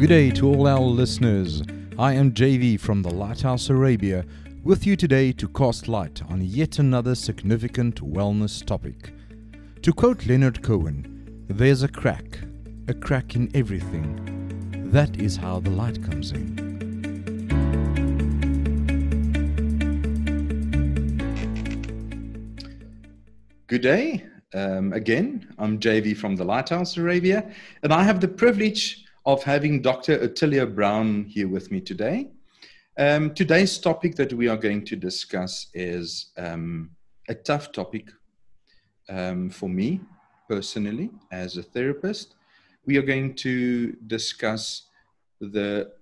Good day to all our listeners. I am JV from the Lighthouse Arabia with you today to cast light on yet another significant wellness topic. To quote Leonard Cohen, there's a crack, a crack in everything. That is how the light comes in. Good day. Um, again, I'm JV from the Lighthouse Arabia, and I have the privilege of having Dr. Ottilia Brown here with me today. Um, today's topic that we are going to discuss is um, a tough topic um, for me personally as a therapist. We are going to discuss the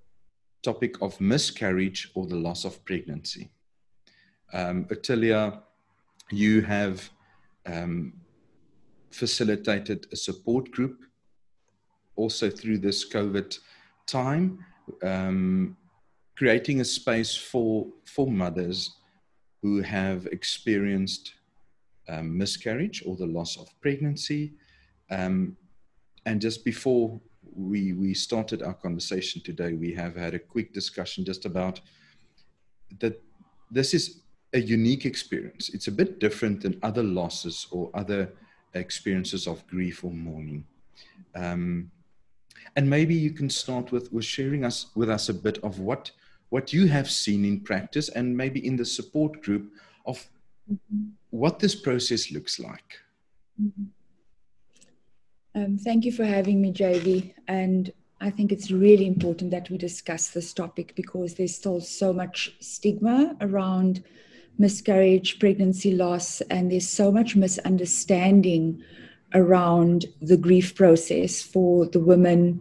topic of miscarriage or the loss of pregnancy. Um, Ottilia, you have um, facilitated a support group also through this COVID time, um, creating a space for, for mothers who have experienced um, miscarriage or the loss of pregnancy. Um, and just before we, we started our conversation today, we have had a quick discussion just about that this is a unique experience. It's a bit different than other losses or other experiences of grief or mourning. Um, and maybe you can start with, with sharing us with us a bit of what what you have seen in practice and maybe in the support group of what this process looks like. Mm-hmm. Um, thank you for having me, JV. And I think it's really important that we discuss this topic because there's still so much stigma around miscarriage, pregnancy loss, and there's so much misunderstanding around the grief process for the women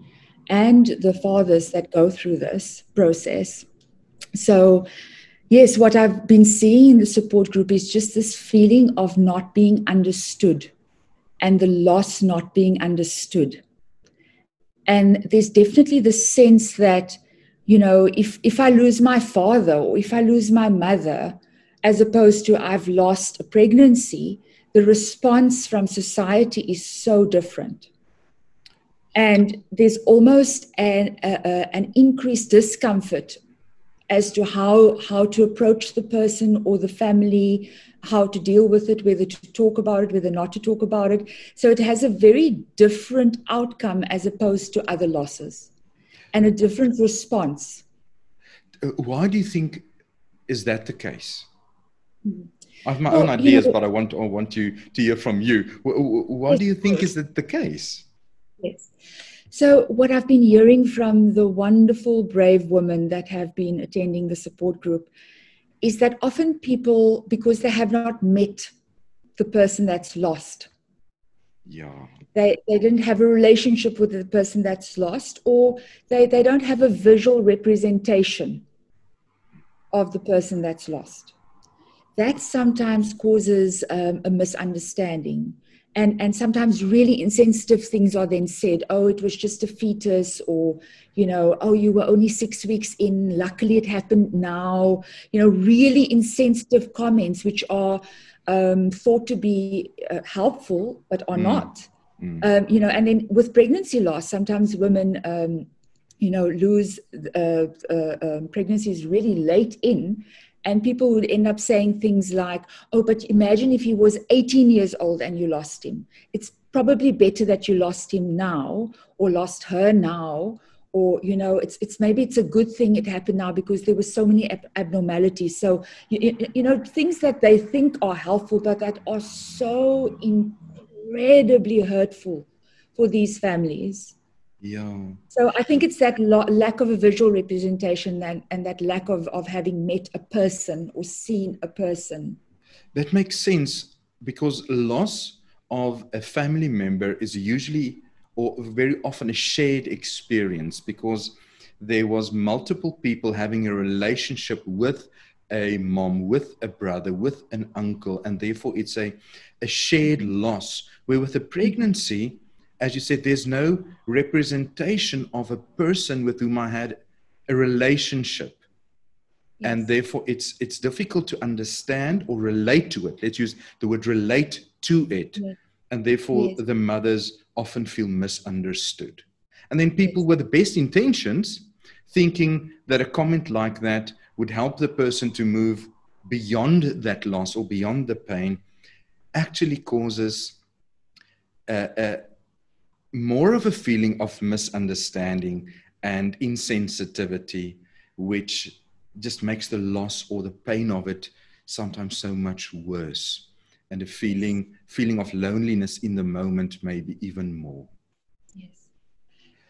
and the fathers that go through this process. So, yes, what I've been seeing in the support group is just this feeling of not being understood and the loss not being understood. And there's definitely the sense that, you know, if, if I lose my father or if I lose my mother, as opposed to I've lost a pregnancy, the response from society is so different. And there's almost an, an increased discomfort as to how, how to approach the person or the family, how to deal with it, whether to talk about it, whether not to talk about it. So it has a very different outcome as opposed to other losses and a different response. Uh, why do you think is that the case? Mm-hmm. I have my well, own ideas, you know, but I want I want to to hear from you. Why do you think is that the case? Yes. So what I've been hearing from the wonderful, brave women that have been attending the support group is that often people, because they have not met the person that's lost, yeah they they didn't have a relationship with the person that's lost or they they don't have a visual representation of the person that's lost that sometimes causes um, a misunderstanding. And, and sometimes really insensitive things are then said oh it was just a fetus or you know oh you were only six weeks in luckily it happened now you know really insensitive comments which are um, thought to be uh, helpful but are mm. not mm. Um, you know and then with pregnancy loss sometimes women um, you know lose uh, uh, um, pregnancies really late in and people would end up saying things like, oh, but imagine if he was 18 years old and you lost him. It's probably better that you lost him now or lost her now or you know it's it's maybe it's a good thing it happened now because there were so many ab- abnormalities so you, you know things that they think are helpful but that are so incredibly hurtful for these families yeah. So I think it's that lo- lack of a visual representation and, and that lack of, of having met a person or seen a person. That makes sense because loss of a family member is usually or very often a shared experience because there was multiple people having a relationship with a mom, with a brother, with an uncle, and therefore it's a, a shared loss. Where with a pregnancy, as you said, there's no representation of a person with whom I had a relationship. Yes. And therefore, it's, it's difficult to understand or relate to it. Let's use the word relate to it. Yes. And therefore, yes. the mothers often feel misunderstood. And then people with the best intentions thinking that a comment like that would help the person to move beyond that loss or beyond the pain actually causes a, a, more of a feeling of misunderstanding and insensitivity, which just makes the loss or the pain of it sometimes so much worse. And a feeling feeling of loneliness in the moment maybe even more. Yes.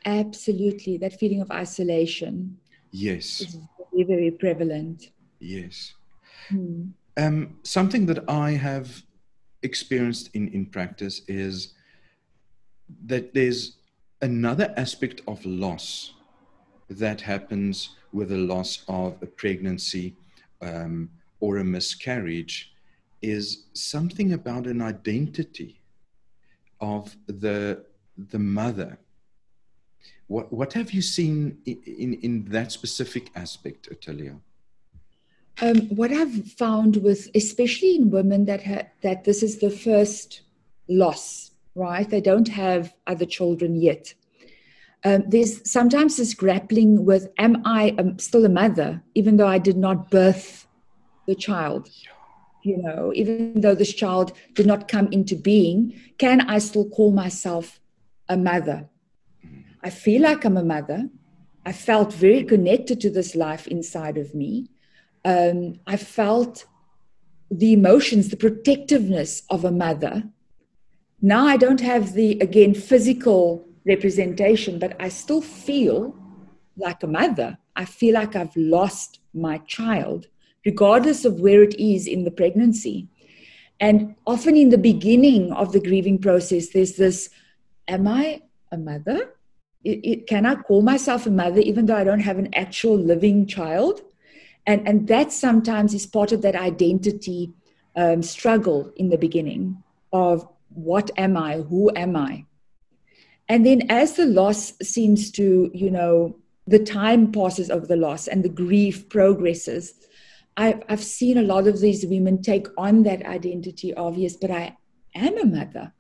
Absolutely. That feeling of isolation yes. is very very prevalent. Yes. Hmm. um, something that i have experienced in in practice is that there's another aspect of loss that happens with the loss of a pregnancy um, or a miscarriage is something about an identity of the the mother. What what have you seen in in, in that specific aspect, Ottilia? Um, what I've found with, especially in women that ha- that this is the first loss, right? They don't have other children yet. Um, there's sometimes this grappling with, am I um, still a mother, even though I did not birth the child? You know, even though this child did not come into being, can I still call myself a mother? I feel like I'm a mother. I felt very connected to this life inside of me. Um, I felt the emotions, the protectiveness of a mother. Now I don't have the, again, physical representation, but I still feel like a mother. I feel like I've lost my child, regardless of where it is in the pregnancy. And often in the beginning of the grieving process, there's this Am I a mother? It, it, can I call myself a mother even though I don't have an actual living child? And, and that sometimes is part of that identity um, struggle in the beginning of what am I? Who am I? And then as the loss seems to, you know, the time passes of the loss and the grief progresses, I've, I've seen a lot of these women take on that identity of, yes, but I am a mother.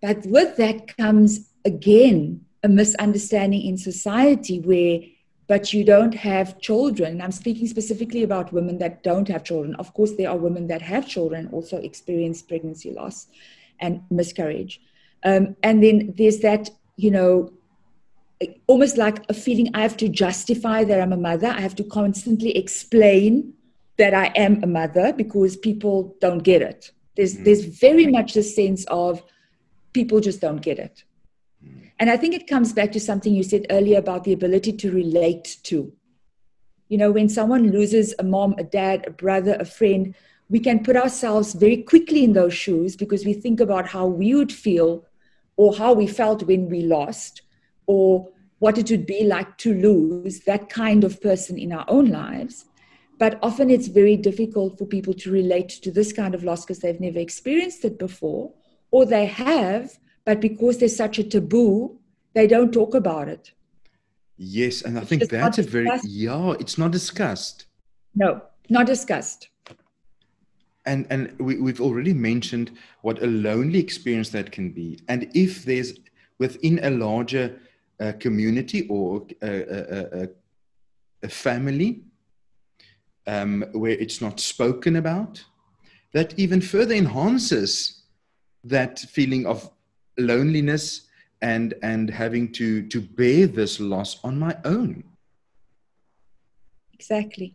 But with that comes again a misunderstanding in society where, but you don't have children. I'm speaking specifically about women that don't have children. Of course, there are women that have children also experience pregnancy loss and miscarriage. Um, and then there's that, you know, almost like a feeling I have to justify that I'm a mother. I have to constantly explain that I am a mother because people don't get it. There's, mm. there's very much a sense of people just don't get it. Mm. And I think it comes back to something you said earlier about the ability to relate to. You know, when someone loses a mom, a dad, a brother, a friend, we can put ourselves very quickly in those shoes because we think about how we would feel or how we felt when we lost, or what it would be like to lose that kind of person in our own lives. But often it's very difficult for people to relate to this kind of loss because they've never experienced it before, or they have, but because there's such a taboo, they don't talk about it. Yes, and I it's think that's a very, yeah, it's not discussed. No, not discussed and and we, we've already mentioned what a lonely experience that can be. And if there's within a larger uh, community or a, a, a, a family um, where it's not spoken about that even further enhances that feeling of loneliness and and having to to bear this loss on my own. Exactly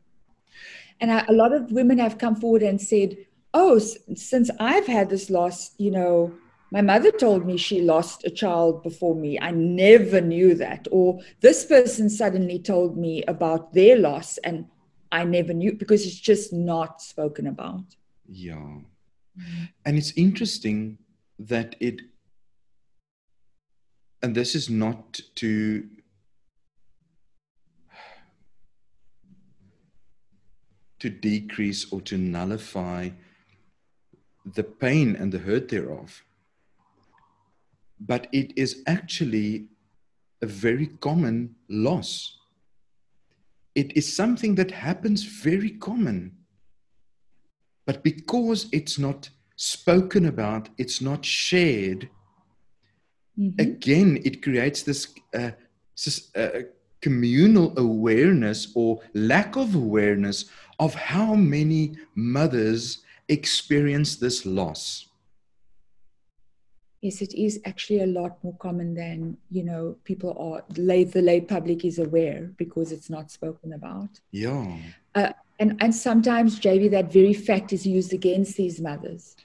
and I, a lot of women have come forward and said, Oh, since I've had this loss, you know, my mother told me she lost a child before me. I never knew that. Or this person suddenly told me about their loss and I never knew because it's just not spoken about. Yeah. Mm-hmm. And it's interesting that it, and this is not to to decrease or to nullify the pain and the hurt thereof. But it is actually a very common loss. It is something that happens very common. But because it's not spoken about, it's not shared, mm-hmm. again, it creates this uh, uh, communal awareness or lack of awareness of how many mothers experience this loss. Yes, it is actually a lot more common than you know people are. Lay, the lay public is aware because it's not spoken about. Yeah. Uh, and and sometimes, JV, that very fact is used against these mothers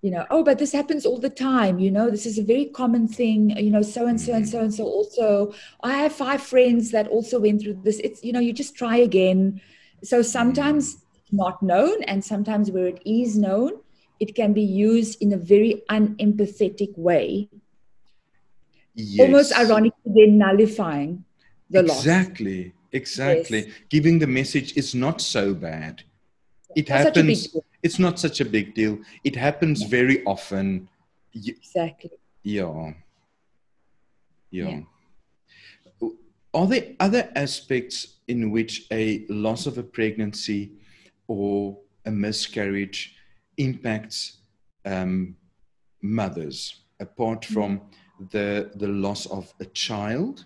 you know, oh, but this happens all the time. You know, this is a very common thing. You know, so and so and so and so also. I have five friends that also went through this. It's, you know, you just try again. So sometimes not known, and sometimes where it is known, it can be used in a very unempathetic way. Yes. Almost ironically, then nullifying the exactly, loss. Exactly, exactly. Yes. Giving the message is not so bad. It happens it's not such a big deal. It happens yeah. very often. Exactly. Yeah. yeah. Yeah. Are there other aspects in which a loss of a pregnancy or a miscarriage impacts um, mothers apart mm-hmm. from the the loss of a child?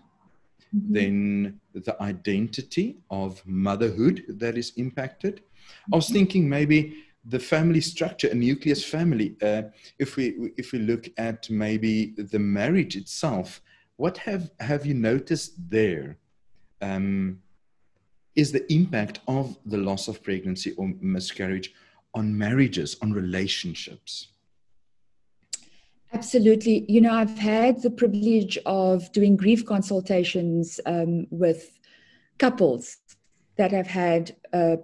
Mm-hmm. Then the identity of motherhood that is impacted. I was mm-hmm. thinking maybe the family structure, a nucleus family. Uh, if we if we look at maybe the marriage itself, what have have you noticed there? Um, is the impact of the loss of pregnancy or miscarriage on marriages, on relationships? Absolutely. You know, I've had the privilege of doing grief consultations um, with couples that have had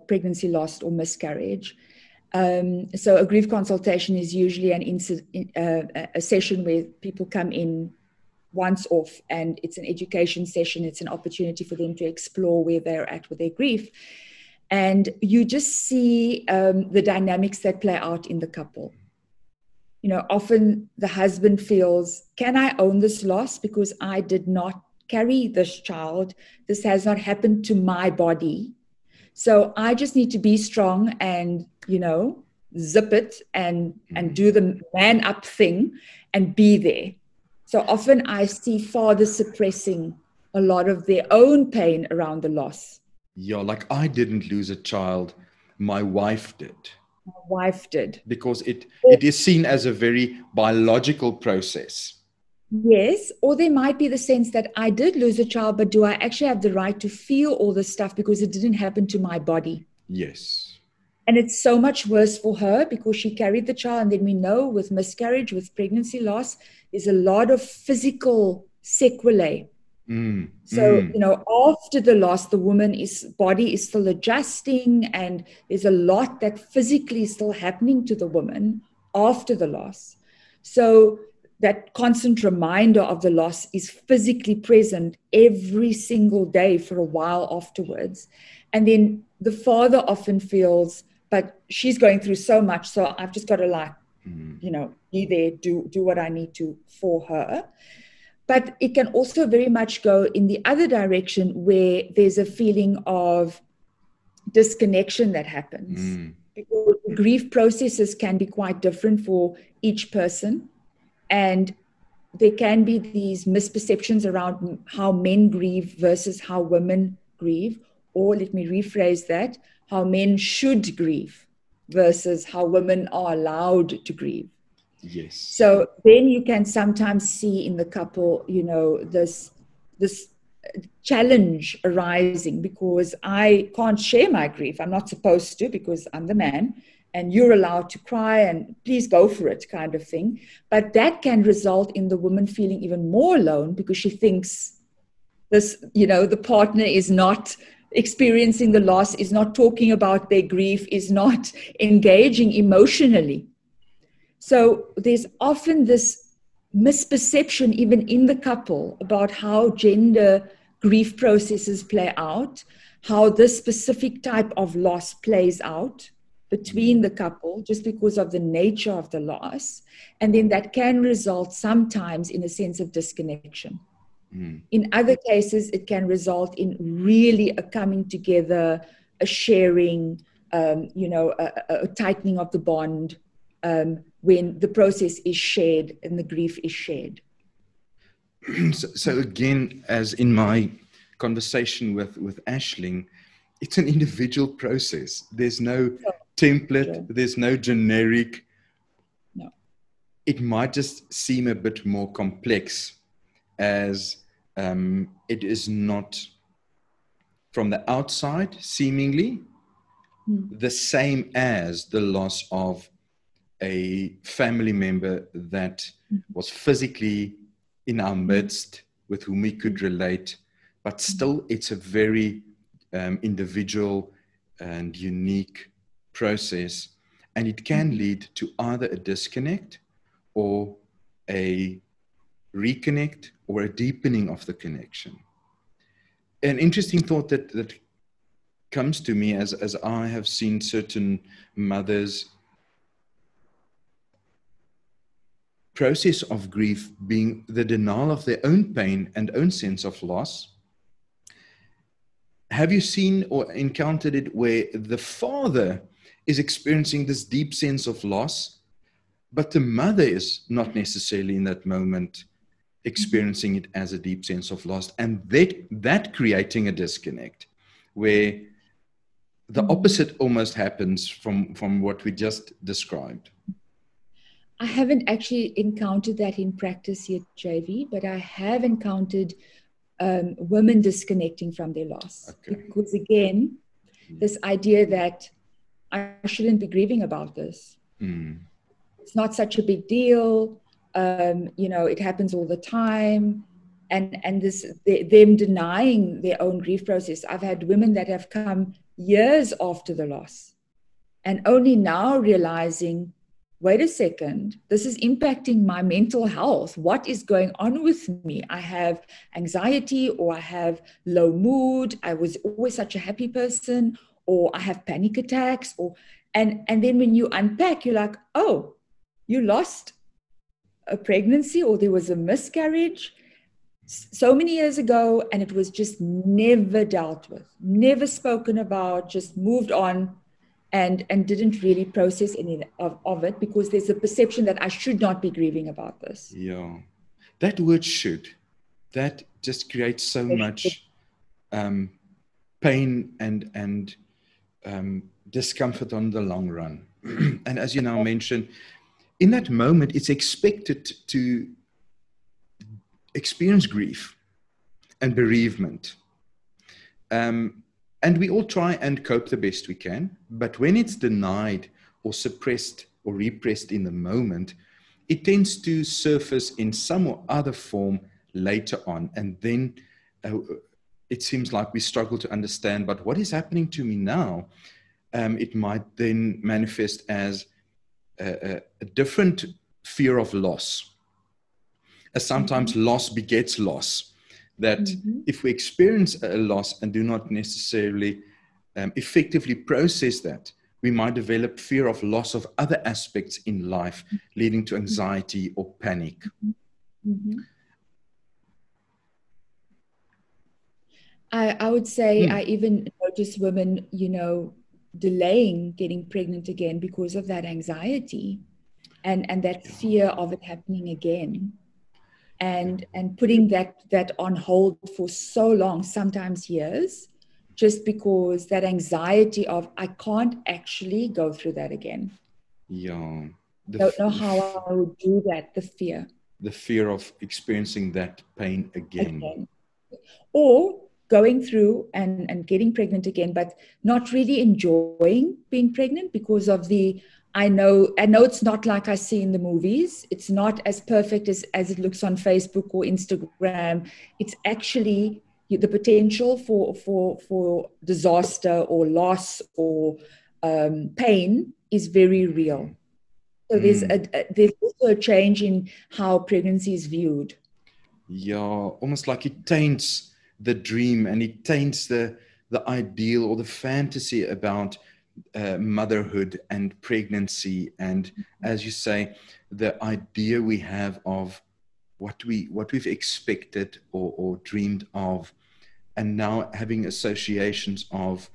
pregnancy loss or miscarriage. Um, so a grief consultation is usually an uh, a session where people come in once off and it's an education session it's an opportunity for them to explore where they're at with their grief. And you just see um, the dynamics that play out in the couple. You know often the husband feels can i own this loss? Because i did not carry this child. This has not happened to my body. So I just need to be strong and, you know, zip it and and mm-hmm. do the man up thing and be there. So often I see fathers suppressing a lot of their own pain around the loss. Yeah, like I didn't lose a child, my wife did. My wife did. Because it it is seen as a very biological process. Yes, or there might be the sense that I did lose a child, but do I actually have the right to feel all this stuff because it didn't happen to my body? Yes. And it's so much worse for her because she carried the child. And then we know with miscarriage, with pregnancy loss, there's a lot of physical sequelae. Mm, so, mm. you know, after the loss, the woman is body is still adjusting, and there's a lot that physically is still happening to the woman after the loss. So that constant reminder of the loss is physically present every single day for a while afterwards. And then the father often feels, but she's going through so much, so I've just got to like, mm-hmm. you know, be there, do do what I need to for her. But it can also very much go in the other direction where there's a feeling of disconnection that happens. Mm. Because grief processes can be quite different for each person and there can be these misperceptions around how men grieve versus how women grieve, or let me rephrase that how men should grieve versus how women are allowed to grieve. Yes. So then you can sometimes see in the couple, you know, this this challenge arising because I can't share my grief. I'm not supposed to because I'm the man and you're allowed to cry and please go for it kind of thing but that can result in the woman feeling even more alone because she thinks this you know the partner is not experiencing the loss is not talking about their grief is not engaging emotionally so there's often this misperception even in the couple about how gender grief processes play out how this specific type of loss plays out between the couple just because of the nature of the loss. And then that can result sometimes in a sense of disconnection. Mm. In other cases, it can result in really a coming together, a sharing, um, you know, a, a, tightening of the bond um, when the process is shared and the grief is shared. so, so, again, as in my conversation with with Ashling, it's an individual process. There's no template. Sure. There's no generic. No. It might just seem a bit more complex, as um, it is not from the outside seemingly mm. the same as the loss of a family member that mm. was physically in our midst with whom we could relate, but still it's a very um, individual and unique process. And it can lead to either a disconnect or a reconnect or a deepening of the connection. An interesting thought that, that comes to me as, as I have seen certain mothers process of grief being the denial of their own pain and own sense of loss. Have you seen or encountered it where the father is experiencing this deep sense of loss, but the mother is not necessarily in that moment experiencing it as a deep sense of loss, and that, that creating a disconnect where the opposite almost happens from, from what we just described? I haven't actually encountered that in practice yet, JV, but I have encountered um, women disconnecting from their loss. Okay. Because again, this idea that I shouldn't be grieving about this. Mm. It's not such a big deal. Um, you know, it happens all the time. And, and this they, them denying their own grief process. I've had women that have come years after the loss and only now realizing wait a second, this is impacting my mental health. What is going on with me? I have anxiety or I have low mood. I was always such a happy person or I have panic attacks or and and then when you unpack you're like, "Oh, you lost a pregnancy or there was a miscarriage so many years ago and it was just never dealt with, never spoken about, just moved on and and didn't really process any of, of it because there's a perception that I should not be grieving about this. Yeah. That word should, that just creates so much um, pain and and um, discomfort on the long run. and as you now mentioned, in that moment, it's expected to experience grief and bereavement. Um, and we all try and cope the best we can. But when it's denied or suppressed or repressed in the moment, it tends to surface in some or other form later on. And then uh, it seems like we struggle to understand, but what is happening to me now? Um, it might then manifest as a, different fear of loss. As sometimes mm-hmm. loss begets loss that mm-hmm. if we experience a loss and do not necessarily um, effectively process that, we might develop fear of loss of other aspects in life, leading to anxiety or panic. Mm-hmm. I, I would say mm. I even notice women, you know, delaying getting pregnant again because of that anxiety and, and that fear of it happening again. And and putting that that on hold for so long sometimes years just because that anxiety of i can't actually go through that again. Yeah. The don't know how i would do that the fear. the fear of experiencing that pain again, again. or going through and and getting pregnant again but not really enjoying being pregnant because of the I know I know it's not like I see in the movies. It's not as perfect as, as it looks on Facebook or Instagram. It's actually the potential for for for disaster or loss or um, pain is very real. So mm. there's a, a, there's also a change in how pregnancy is viewed. Yeah, almost like it taints the dream and it taints the the ideal or the fantasy about uh, motherhood and pregnancy and mm-hmm. as you say the idea we have of what we what we've expected or, or dreamed of and now having associations of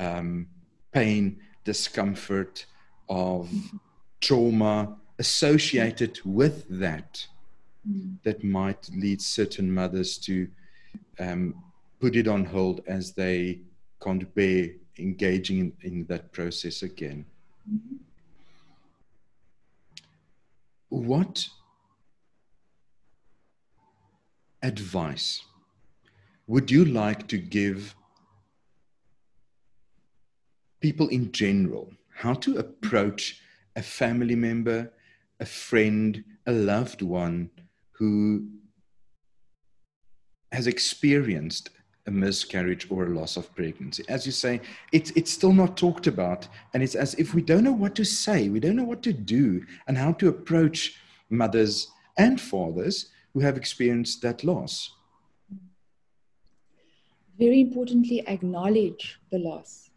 um, pain discomfort of mm-hmm. trauma associated with that mm. that might lead certain mothers to um, put it on hold as they can't bear engaging in, in that process again. Mm-hmm. What advice would you like to give people in general how to approach a family member, a friend, a loved one who has experienced a miscarriage or a loss of pregnancy. As you say, it's, it's still not talked about. And it's as if we don't know what to say, we don't know what to do, and how to approach mothers and fathers who have experienced that loss. Very importantly, acknowledge the loss.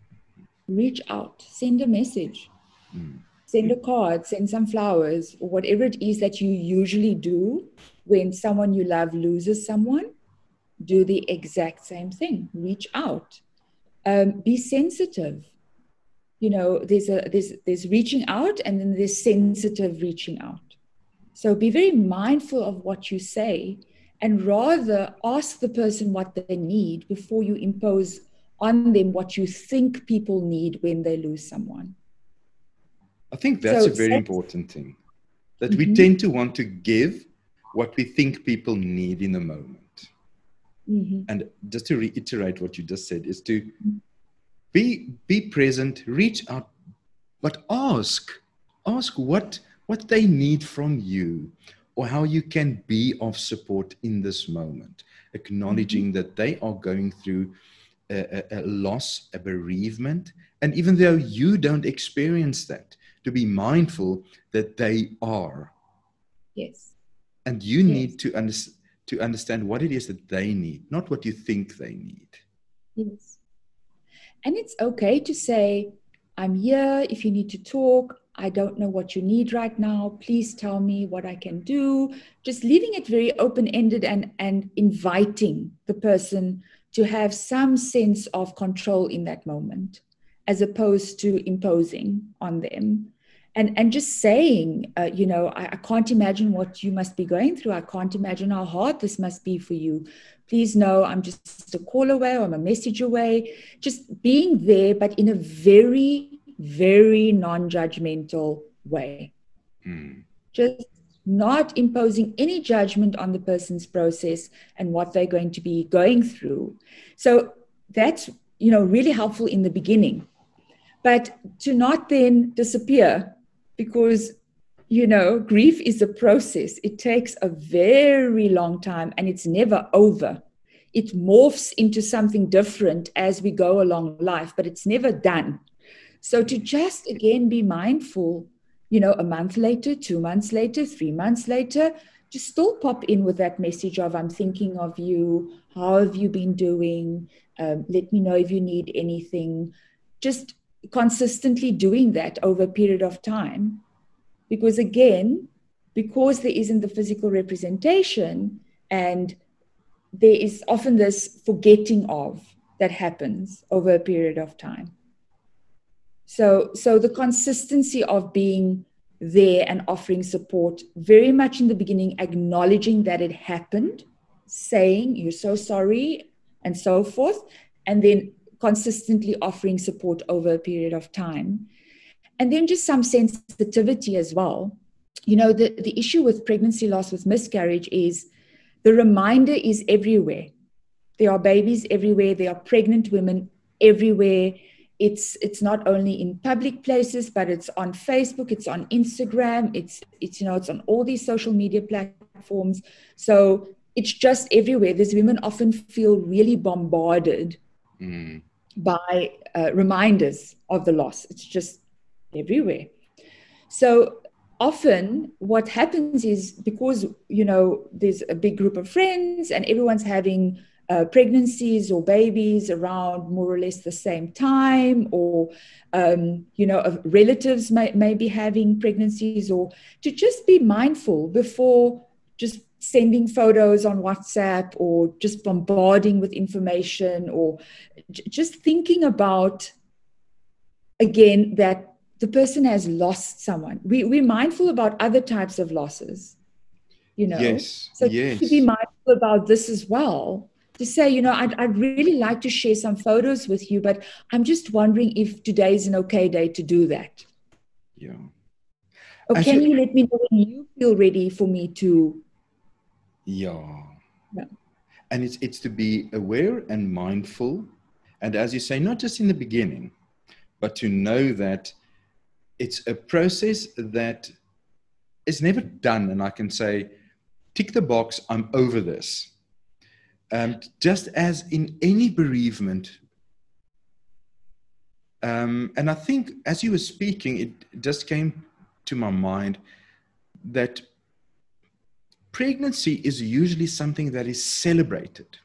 Reach out, send a message, mm. send a card, send some flowers, or whatever it is that you usually do when someone you love loses someone do the exact same thing. Reach out. Um, be sensitive. You know there's a there's there's reaching out and then there's sensitive reaching out. So be very mindful of what you say and rather ask the person what they need before you impose on them what you think people need when they lose someone. I think that's so a very important thing that mm-hmm. we tend to want to give what we think people need in the moment Mm-hmm. And just to reiterate what you just said, is to be be present, reach out, but ask, ask what what they need from you, or how you can be of support in this moment, acknowledging mm-hmm. that they are going through a, a, a loss, a bereavement, and even though you don't experience that, to be mindful that they are. Yes. And you yes. need to understand to understand what it is that they need, not what you think they need. Yes. And it's okay to say, I'm here if you need to talk. I don't know what you need right now. Please tell me what I can do. Just leaving it very open ended and, and inviting the person to have some sense of control in that moment, as opposed to imposing on them and and just saying uh, you know I, I, can't imagine what you must be going through. I can't imagine how hard this must be for you. Please know i'm just a call away or i'm a message away. Just being there but in a very very non-judgmental way. Mm. just not imposing any judgment on the person's process and what they're going to be going through. So that's you know really helpful in the beginning. But to not then disappear because you know grief is a process. It takes a very long time and it's never over. It morphs into something different as we go along life but it's never done. So to just again be mindful you know a month later two months later three months later just still pop in with that message of i'm thinking of you. How have you been doing? Um, let me know if you need anything. Just consistently doing that over a period of time. Because again, because there isn't the physical representation and there is often this forgetting of that happens over a period of time. So, so the consistency of being there and offering support very much in the beginning, acknowledging that it happened, saying you're so sorry, and so forth, and then consistently offering support over a period of time. And then just some sensitivity as well. You know, the, the issue with pregnancy loss, with miscarriage, is the reminder is everywhere. There are babies everywhere, there are pregnant women everywhere. It's it's not only in public places, but it's on Facebook, it's on Instagram, it's it's you know, it's on all these social media platforms. So it's just everywhere. These women often feel really bombarded mm. by uh, reminders of the loss. It's just everywhere. So often what happens is because you know there's a big group of friends and everyone's having uh, pregnancies or babies around more or less the same time or um, you know relatives may, may be having pregnancies or to just be mindful before just sending photos on WhatsApp or just bombarding with information or j- just thinking about, again, that the person has lost someone. We, we're mindful about other types of losses. you know yes so yes. to be mindful about this as well to say you know I'd, I'd really like to share some photos with you but i'm just wondering if today is an okay day to do that yeah or I can should- you let me know when you feel ready for me to Yeah. Yeah. And it's it's to be aware and mindful, and as you say, not just in the beginning, but to know that it's a process that is never done, and I can say, tick the box, I'm over this. Um, just as in any bereavement. Um, and I think as you were speaking, it just came to my mind that pregnancy is usually something that is celebrated.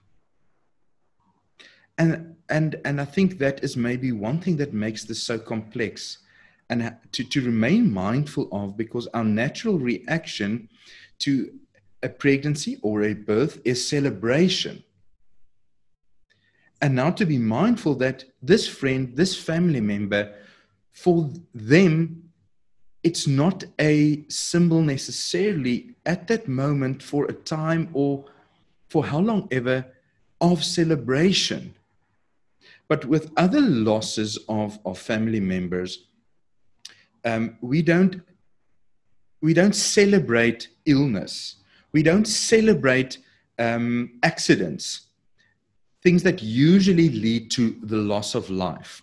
And and and i think that is maybe one thing that makes this so complex and to, to remain mindful of because our natural reaction to a pregnancy or a birth is celebration. And now to be mindful that this friend this family member for them it's not a symbol necessarily at that moment for a time or for how long ever of celebration. But with other losses of, of family members, um, we don't we don't celebrate illness. We don't celebrate um, accidents, things that usually lead to the loss of life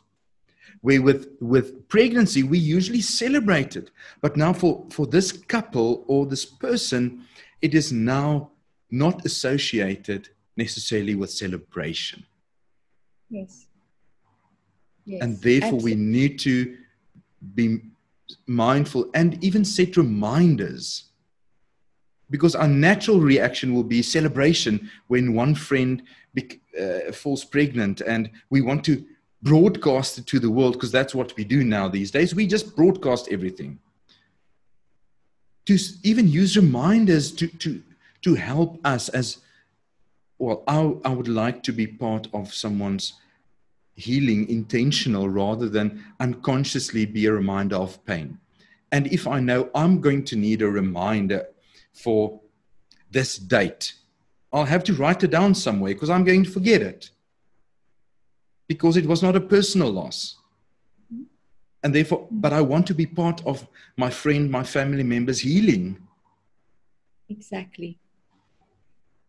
where with with pregnancy we usually celebrate it. But now for for this couple or this person it is now not associated necessarily with celebration. Yes. Yes. And therefore we need to be mindful and even set reminders. Because our natural reaction will be celebration when one friend bec- uh, falls pregnant and we want to broadcast it to the world because that's what we do now these days. We just broadcast everything. To even use reminders to, to, to help us as well, I, I would like to be part of someone's healing intentional rather than unconsciously be a reminder of pain. And if I know I'm going to need a reminder for this date, I'll have to write it down somewhere because I'm going to forget it because it was not a personal loss. And therefore, mm-hmm. but I want to be part of my friend, my family members' healing. Exactly.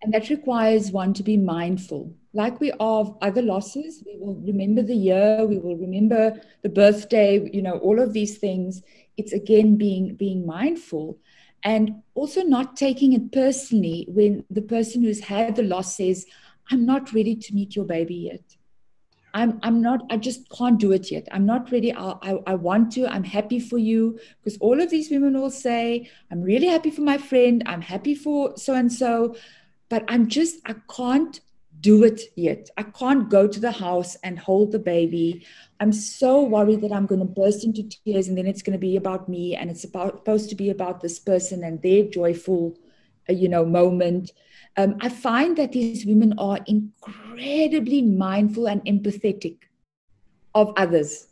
And that requires one to be mindful. Like we are of other losses, we will remember the year, we will remember the birthday, you know, all of these things. It's again being being mindful and also not taking it personally when the person who's had the loss says, I'm not ready to meet your baby yet. I'm, I'm not, I just can't do it yet. I'm not ready. I, I, I want to. I'm happy for you. Because all of these women will say, I'm really happy for my friend. I'm happy for so and so. But I'm just, I can't do it yet. I can't go to the house and hold the baby. I'm so worried that I'm going to burst into tears and then it's going to be about me and it's about, supposed to be about this person and their joyful, uh, you know, moment. Um, I find that these women are incredibly mindful and empathetic of others.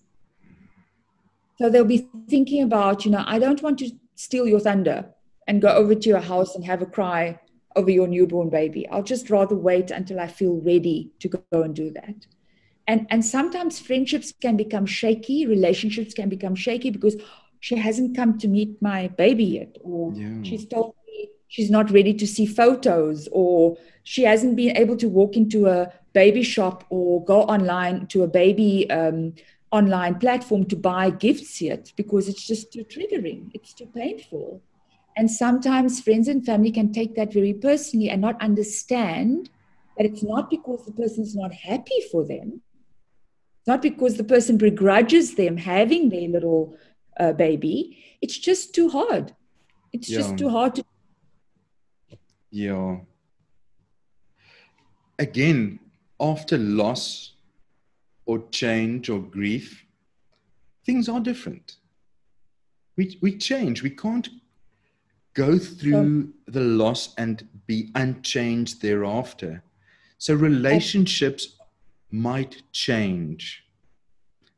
So they'll be thinking about, you know, I don't want to steal your thunder and go over to your house and have a cry over your newborn baby. I'll just rather wait until I feel ready to go and do that. And, and sometimes friendships can become shaky, relationships can become shaky because she hasn't come to meet my baby yet, or Yeah. she's told me she's not ready to see photos, or she hasn't been able to walk into a baby shop or go online to a baby um, online platform to buy gifts yet because it's just too triggering, it's too painful. And sometimes friends and family can take that very personally and not understand that it's not because the person's not happy for them, it's not because the person begrudges them having their little uh, baby. It's just too hard. It's Yeah. just too hard to. Yeah. Again, after loss or change or grief, things are different. We, we change. We can't go through the loss and be unchanged thereafter. So relationships might change.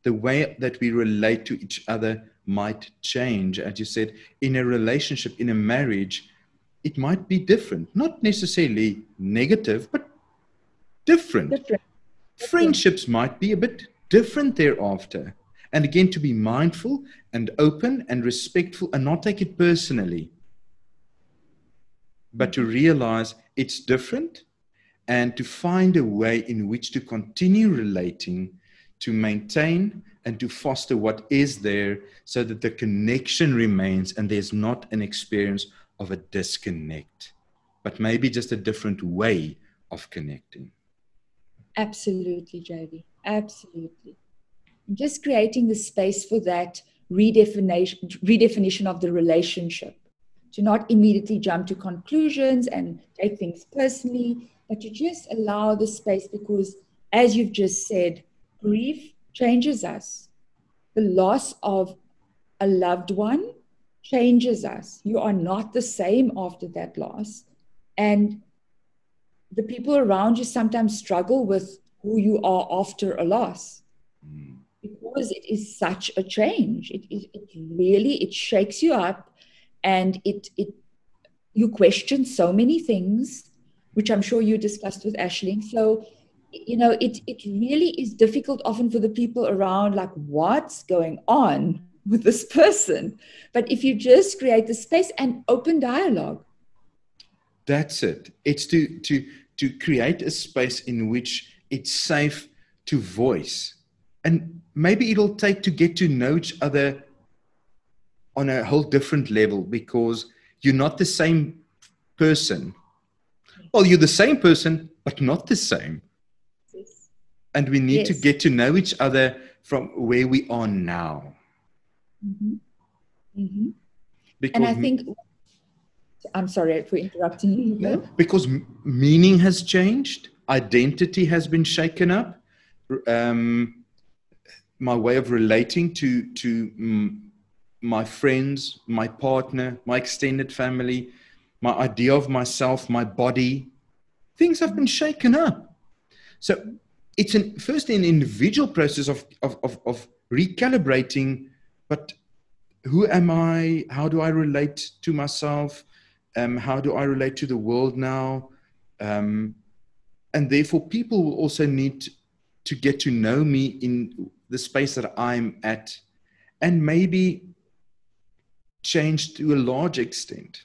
The way that we relate to each other might change. As you said, in a relationship, in a marriage, it might be different, not necessarily negative, but different. different. Friendships might be a bit different thereafter. And again, to be mindful and open and respectful and not take it personally, but to realize it's different and to find a way in which to continue relating, to maintain and to foster what is there so that the connection remains and there's not an experience of a disconnect, but maybe just a different way of connecting. Absolutely, Jody. Absolutely. Just creating the space for that redefinition, redefinition of the relationship. To not immediately jump to conclusions and take things personally, but to just allow the space because, as you've just said, grief changes us. The loss of a loved one changes us. You are not the same after that loss. And the people around you sometimes struggle with who you are after a loss mm. because it is such a change. It, it, it really, it shakes you up and it, it, you question so many things which I'm sure you discussed with Ashling. So, you know, it, it really is difficult often for the people around, like, what's going on with this person? But if you just create the space and open dialogue. That's it. It's to, to, to create a space in which it's safe to voice. And maybe it'll take to get to know each other on a whole different level because you're not the same person well, you're the same person, but not the same. Yes. And we need yes. to get to know each other from where we are now. Mm-hmm. Mm-hmm. Because and I think, I'm sorry for interrupting you. No, because meaning has changed, identity has been shaken up. Um, my way of relating to to my friends, my partner, my extended family, my idea of myself, my body, things have been shaken up. So it's an, first an individual process of, of, of, of recalibrating, but who am I? How do I relate to myself? Um, how do I relate to the world now? Um, and therefore, people will also need to get to know me in the space that I'm at, and maybe change to a large extent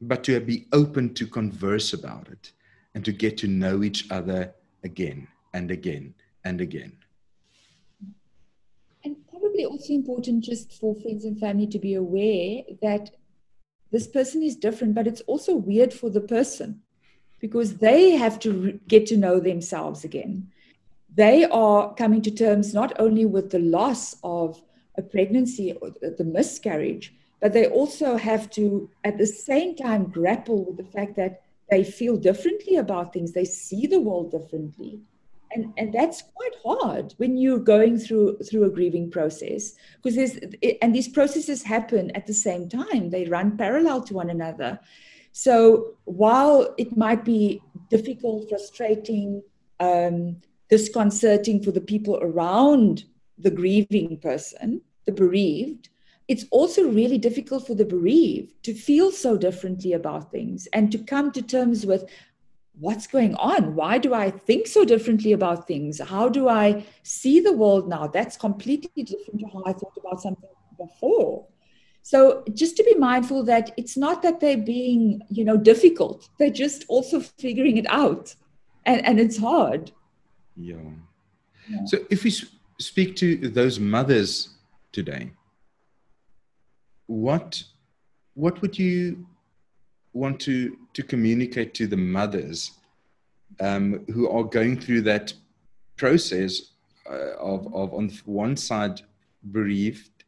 but to be open to converse about it and to get to know each other again and again and again. Probably also important just for friends and family to be aware that this person is different, but it's also weird for the person because they have to re- get to know themselves again. They are coming to terms not only with the loss of a pregnancy or the miscarriage, but they also have to, at the same time, grapple with the fact that they feel differently about things, they see the world differently. And, and that's quite hard when you're going through through a grieving process because there's and these processes happen at the same time. They run parallel to one another. So while it might be difficult frustrating um, disconcerting for the people around the grieving person the bereaved it's also really difficult for the bereaved to feel so differently about things and to come to terms with what's going on? Why do I think so differently about things? How do I see the world now? That's completely different to how I thought about something before. So just to be mindful that it's not that they're being, you know, difficult. They're just also figuring it out. And, and it's hard. Yeah. yeah. So if we speak to those mothers today, what what would you want to to communicate to the mothers um, who are going through that process uh, of of on one side bereaved,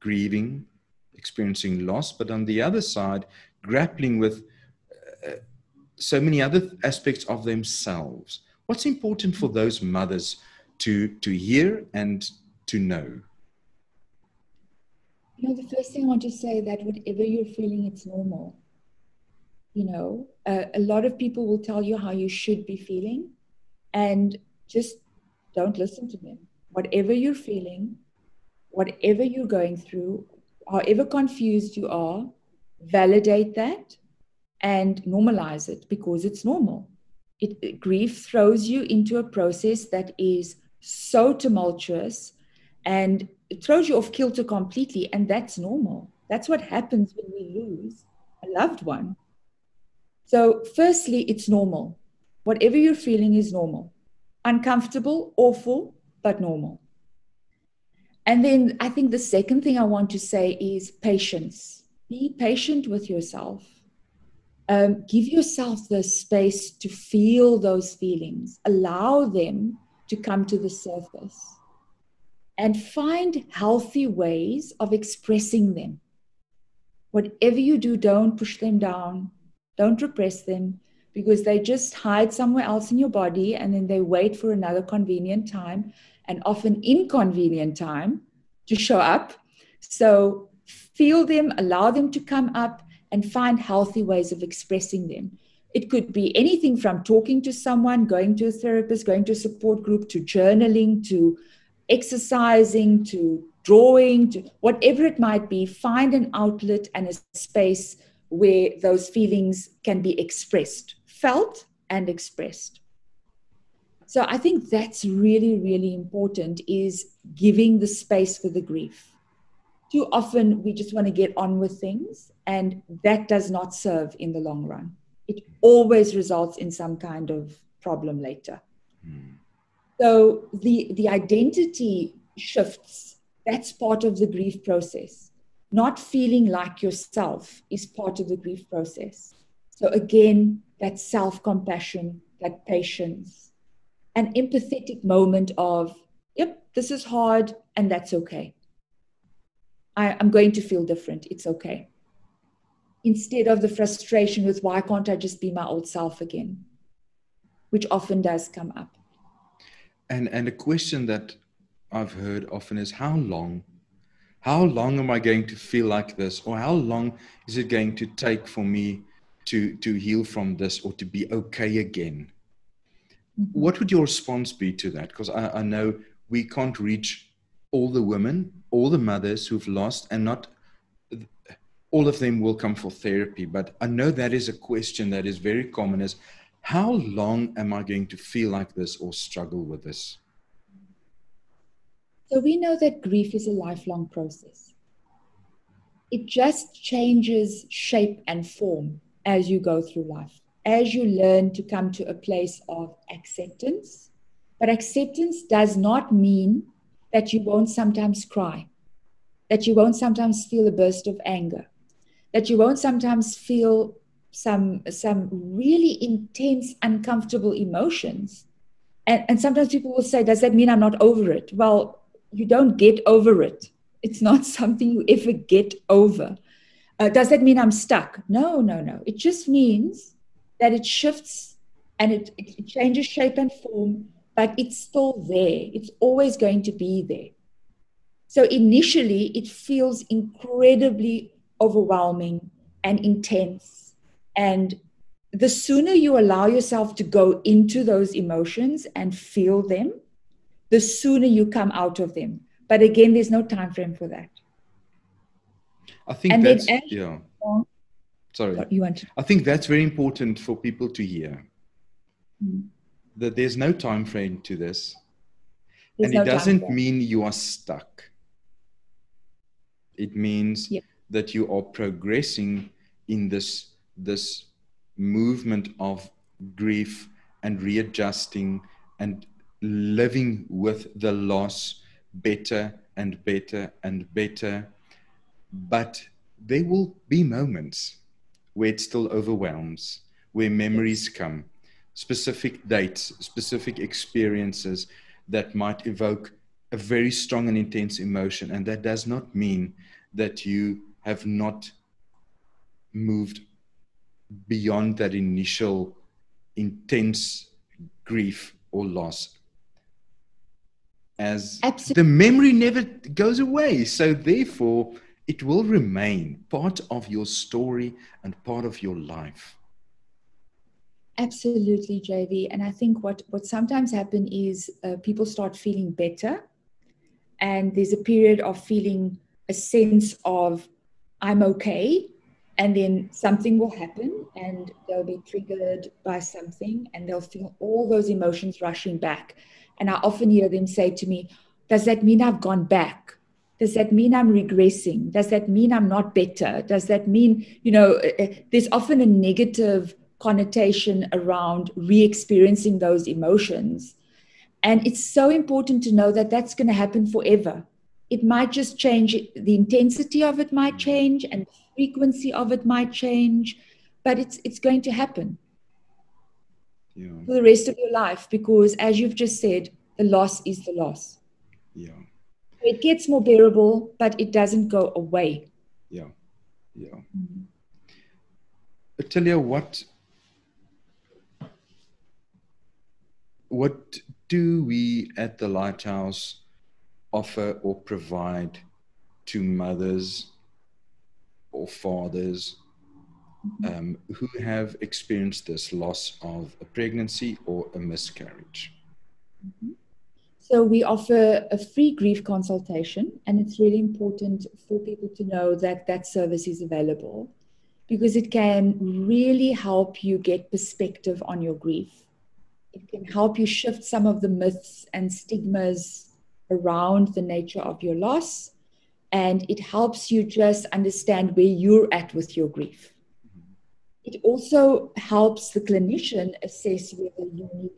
grieving, experiencing loss, but on the other side grappling with uh, so many other aspects of themselves. What's important for those mothers to to hear and to know? You know, the first thing I want to say that whatever you're feeling, it's normal. You know, uh, a lot of people will tell you how you should be feeling, and just don't listen to them. Whatever you're feeling, whatever you're going through, however confused you are, validate that, and normalize it because it's normal. It, grief throws you into a process that is so tumultuous and it throws you off kilter completely, and that's normal. That's what happens when we lose a loved one. So, firstly, it's normal. Whatever you're feeling is normal. Uncomfortable, awful, but normal. And then I think the second thing I want to say is patience. Be patient with yourself. Um, give yourself the space to feel those feelings, allow them to come to the surface, and find healthy ways of expressing them. Whatever you do, don't push them down, don't repress them, because they just hide somewhere else in your body and then they wait for another convenient time and often inconvenient time to show up. So feel them, allow them to come up, and find healthy ways of expressing them. It could be anything from talking to someone, going to a therapist, going to a support group, to journaling, to exercising, to drawing, to whatever it might be. Find an outlet and a space where those feelings can be expressed, felt, and expressed. So I think that's really, really important is giving the space for the grief. Too often we just want to get on with things, and that does not serve in the long run. It always results in some kind of problem later. Mm. So the, the identity shifts. That's part of the grief process. Not feeling like yourself is part of the grief process. So again, that self compassion, that patience, an empathetic moment of, yep, this is hard and that's okay. I, am going to feel different. It's okay. Instead of the frustration with why can't I just be my old self again, which often does come up. And and a question that I've heard often is how long? How long am I going to feel like this? Or how long is it going to take for me to to heal from this or to be okay again? Mm-hmm. What would your response be to that? Because I, I know we can't reach all the women, all the mothers who've lost, and not all of them will come for therapy. But I know that is a question that is very common is how long am I going to feel like this or struggle with this? So we know that grief is a lifelong process. It just changes shape and form as you go through life as you learn to come to a place of acceptance. But acceptance does not mean that you won't sometimes cry, that you won't sometimes feel a burst of anger, that you won't sometimes feel some, some really intense, uncomfortable emotions. And, and sometimes people will say, Does that mean I'm not over it? Well, you don't get over it. It's not something you ever get over. Uh, does that mean I'm stuck? No, no, no. It just means that it shifts and it, it changes shape and form, but it's still there. It's always going to be there. So initially, it feels incredibly overwhelming and intense. And the sooner you allow yourself to go into those emotions and feel them, the sooner you come out of them. But again, there's no time frame for that. I think and that's yeah. Sorry. You want to- I think that's very important for people to hear. Mm. That there's no time frame to this. There's and it doesn't mean you are stuck. It means yeah. that you are progressing in this this movement of grief and readjusting and living with the loss better and better and better. But there will be moments where it still overwhelms, where memories come, specific dates, specific experiences that might evoke a very strong and intense emotion. And that does not mean that you have not moved beyond that initial intense grief or loss. As Absolutely. the memory never goes away. So, therefore, it will remain part of your story and part of your life. Absolutely, JV. And I think what, what sometimes happens is uh, people start feeling better, and there's a period of feeling a sense of, I'm okay. And then something will happen and they'll be triggered by something and they'll feel all those emotions rushing back. And i often hear them say to me does that mean i've gone back? Does that mean i'm regressing? Does that mean i'm not better? Does that mean you know eh, eh, there's often a negative connotation around re-experiencing those emotions. And it's so important to know that that's going to happen forever. It might just change the intensity of it might change and frequency of it might change but it's it's going to happen. Yeah. for the rest of your life because as you've just said the loss is the loss. Yeah. It gets more bearable but it doesn't go away. Yeah. Yeah. Mm-hmm. Ottilia, what what do we at the lighthouse offer or provide to mothers or fathers um, who have experienced this loss of a pregnancy or a miscarriage? So, we offer a free grief consultation, and it's really important for people to know that that service is available because it can really help you get perspective on your grief. It can help you shift some of the myths and stigmas around the nature of your loss and it helps you just understand where you're at with your grief. It also helps the clinician assess whether you need,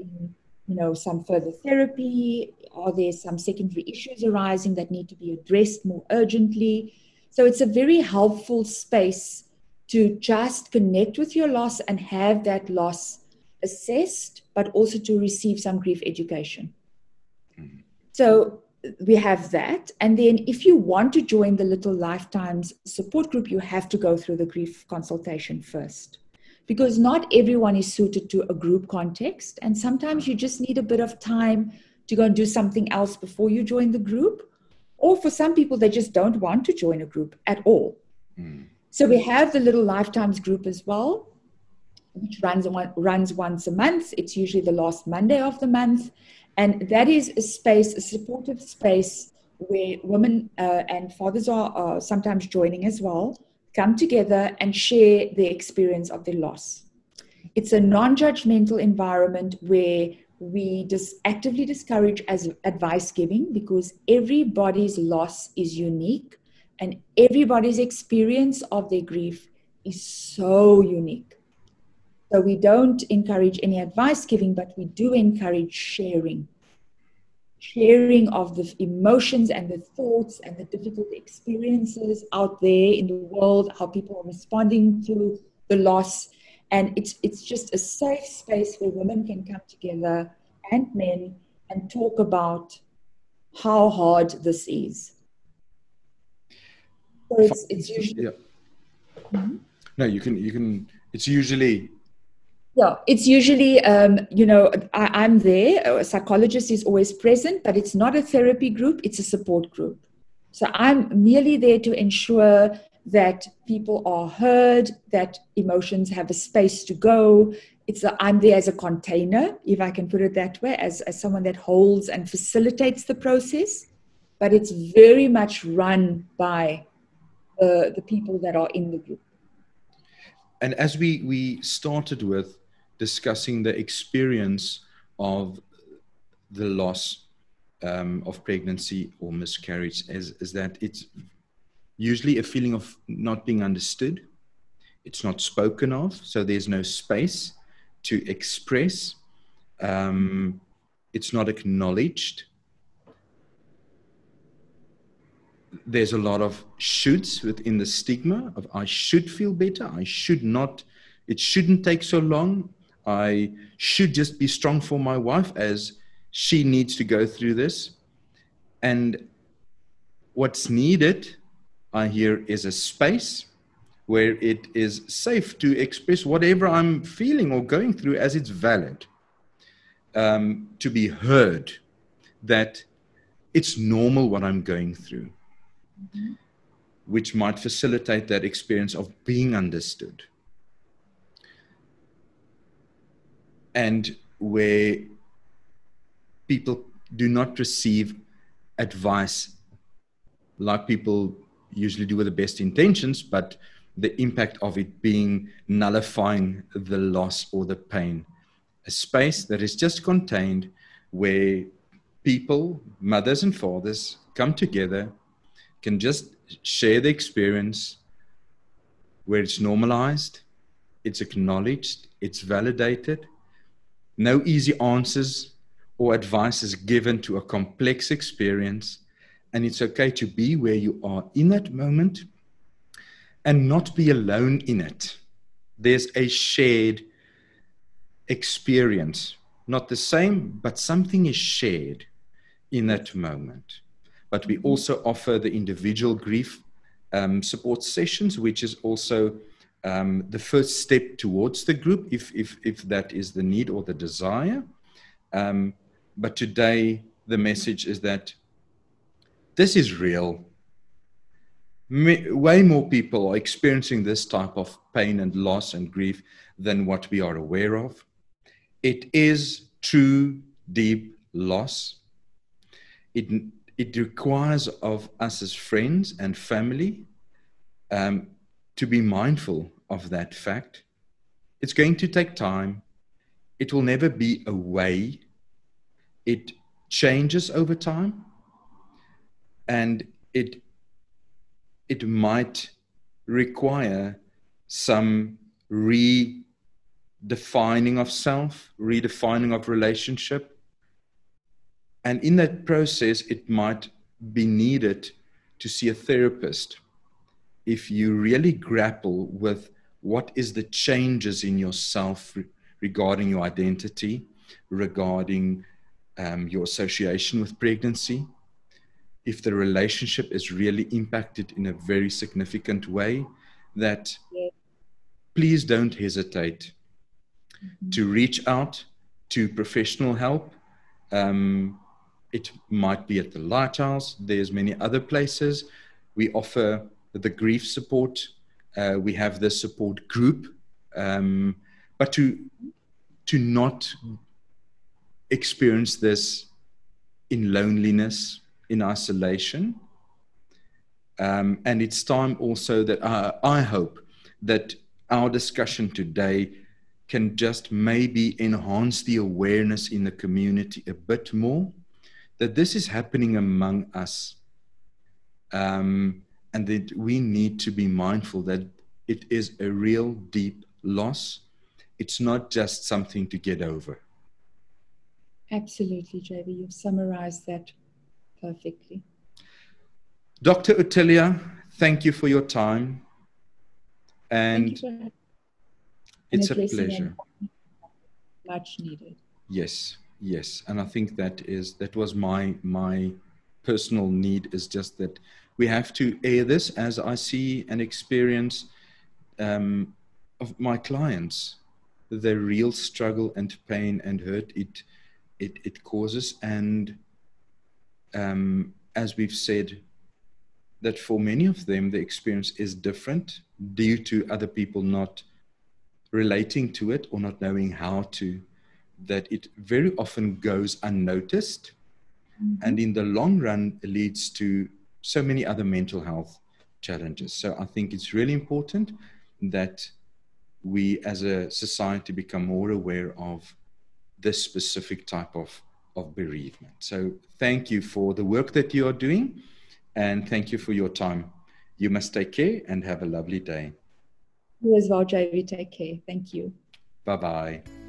you know, some further therapy. Are there some secondary issues arising that need to be addressed more urgently? So it's a very helpful space to just connect with your loss and have that loss assessed, but also to receive some grief education. Mm-hmm. So we have that. And then if you want to join the Little Lifetimes support group, you have to go through the grief consultation first. Because not everyone is suited to a group context. And sometimes you just need a bit of time to go and do something else before you join the group. Or for some people, they just don't want to join a group at all. Mm. So we have the Little Lifetimes group as well, which runs, runs once a month. It's usually the last Monday of the month. And that is a space, a supportive space where women uh, and fathers are, are sometimes joining as well, come together and share the experience of their loss. It's a non judgmental environment where we just actively discourage as advice giving because everybody's loss is unique and everybody's experience of their grief is so unique. So we don't encourage any advice giving, but we do encourage sharing. Sharing of the emotions and the thoughts and the difficult experiences out there in the world, how people are responding to the loss. And it's, it's just a safe space where women can come together and men and talk about how hard this is. So it's, it's usually. Yeah. Mm-hmm. No, you can, you can, it's usually yeah, it's usually, um, you know, I, am there. A psychologist is always present, but it's not a therapy group, it's a support group. So I'm merely there to ensure that people are heard, that emotions have a space to go. It's a, I'm there as a container, if I can put it that way, as, as someone that holds and facilitates the process. But it's very much run by the people that are in the group. And as we, we started with, discussing the experience of the loss um, of pregnancy or miscarriage is, is that it's usually a feeling of not being understood. It's not spoken of, so there's no space to express. Um, it's not acknowledged. There's a lot of shoulds within the stigma of I should feel better, I should not, it shouldn't take so long, I should just be strong for my wife as she needs to go through this. And what's needed, I hear, is a space where it is safe to express whatever I'm feeling or going through as it's valid, um, to be heard, that it's normal what I'm going through, mm-hmm. which might facilitate that experience of being understood. And where people do not receive advice like people usually do with the best intentions, but the impact of it being nullifying the loss or the pain. A space that is just contained where people, mothers and fathers, come together, can just share the experience where it's normalized, it's acknowledged, it's validated. No easy answers or advice is given to a complex experience. And it's okay to be where you are in that moment and not be alone in it. There's a shared experience, not the same, but something is shared in that moment. But we also offer the individual grief um, support sessions, which is also um, the first step towards the group, if, if, if that is the need or the desire. Um, but today, the message is that this is real. Way more people are experiencing this type of pain and loss and grief than what we are aware of. It is true, deep loss. It, it requires of us as friends and family um, to be mindful of that fact. It's going to take time. It will never be a way. It changes over time. And it, it might require some redefining of self, redefining of relationship. And in that process, it might be needed to see a therapist if you really grapple with what is the changes in yourself re- regarding your identity, regarding um, your association with pregnancy, if the relationship is really impacted in a very significant way, that please don't hesitate mm-hmm. to reach out to professional help. Um, it might be at the lighthouse. There's many other places. We offer the grief support. Uh, we have the support group, um, but to to not experience this in loneliness, in isolation. Um, and it's time also that uh, I hope that our discussion today can just maybe enhance the awareness in the community a bit more that this is happening among us. Um, and that we need to be mindful that it is a real deep loss. It's not just something to get over. Absolutely, JV. You've summarized that perfectly. Dr. Ottilia, thank you for your time. And it's a pleasure. Much needed. Yes, yes. And I think that is that was my my personal need is just that we have to air this as I see and experience um, of my clients, the real struggle and pain and hurt it it, it causes, and um, as we've said, that for many of them the experience is different due to other people not relating to it or not knowing how to. That it very often goes unnoticed, mm-hmm. and in the long run leads to so many other mental health challenges. So I think it's really important that we as a society become more aware of this specific type of, of bereavement. So thank you for the work that you are doing and thank you for your time. You must take care and have a lovely day. You as well, JV. Take care. Thank you. Bye bye.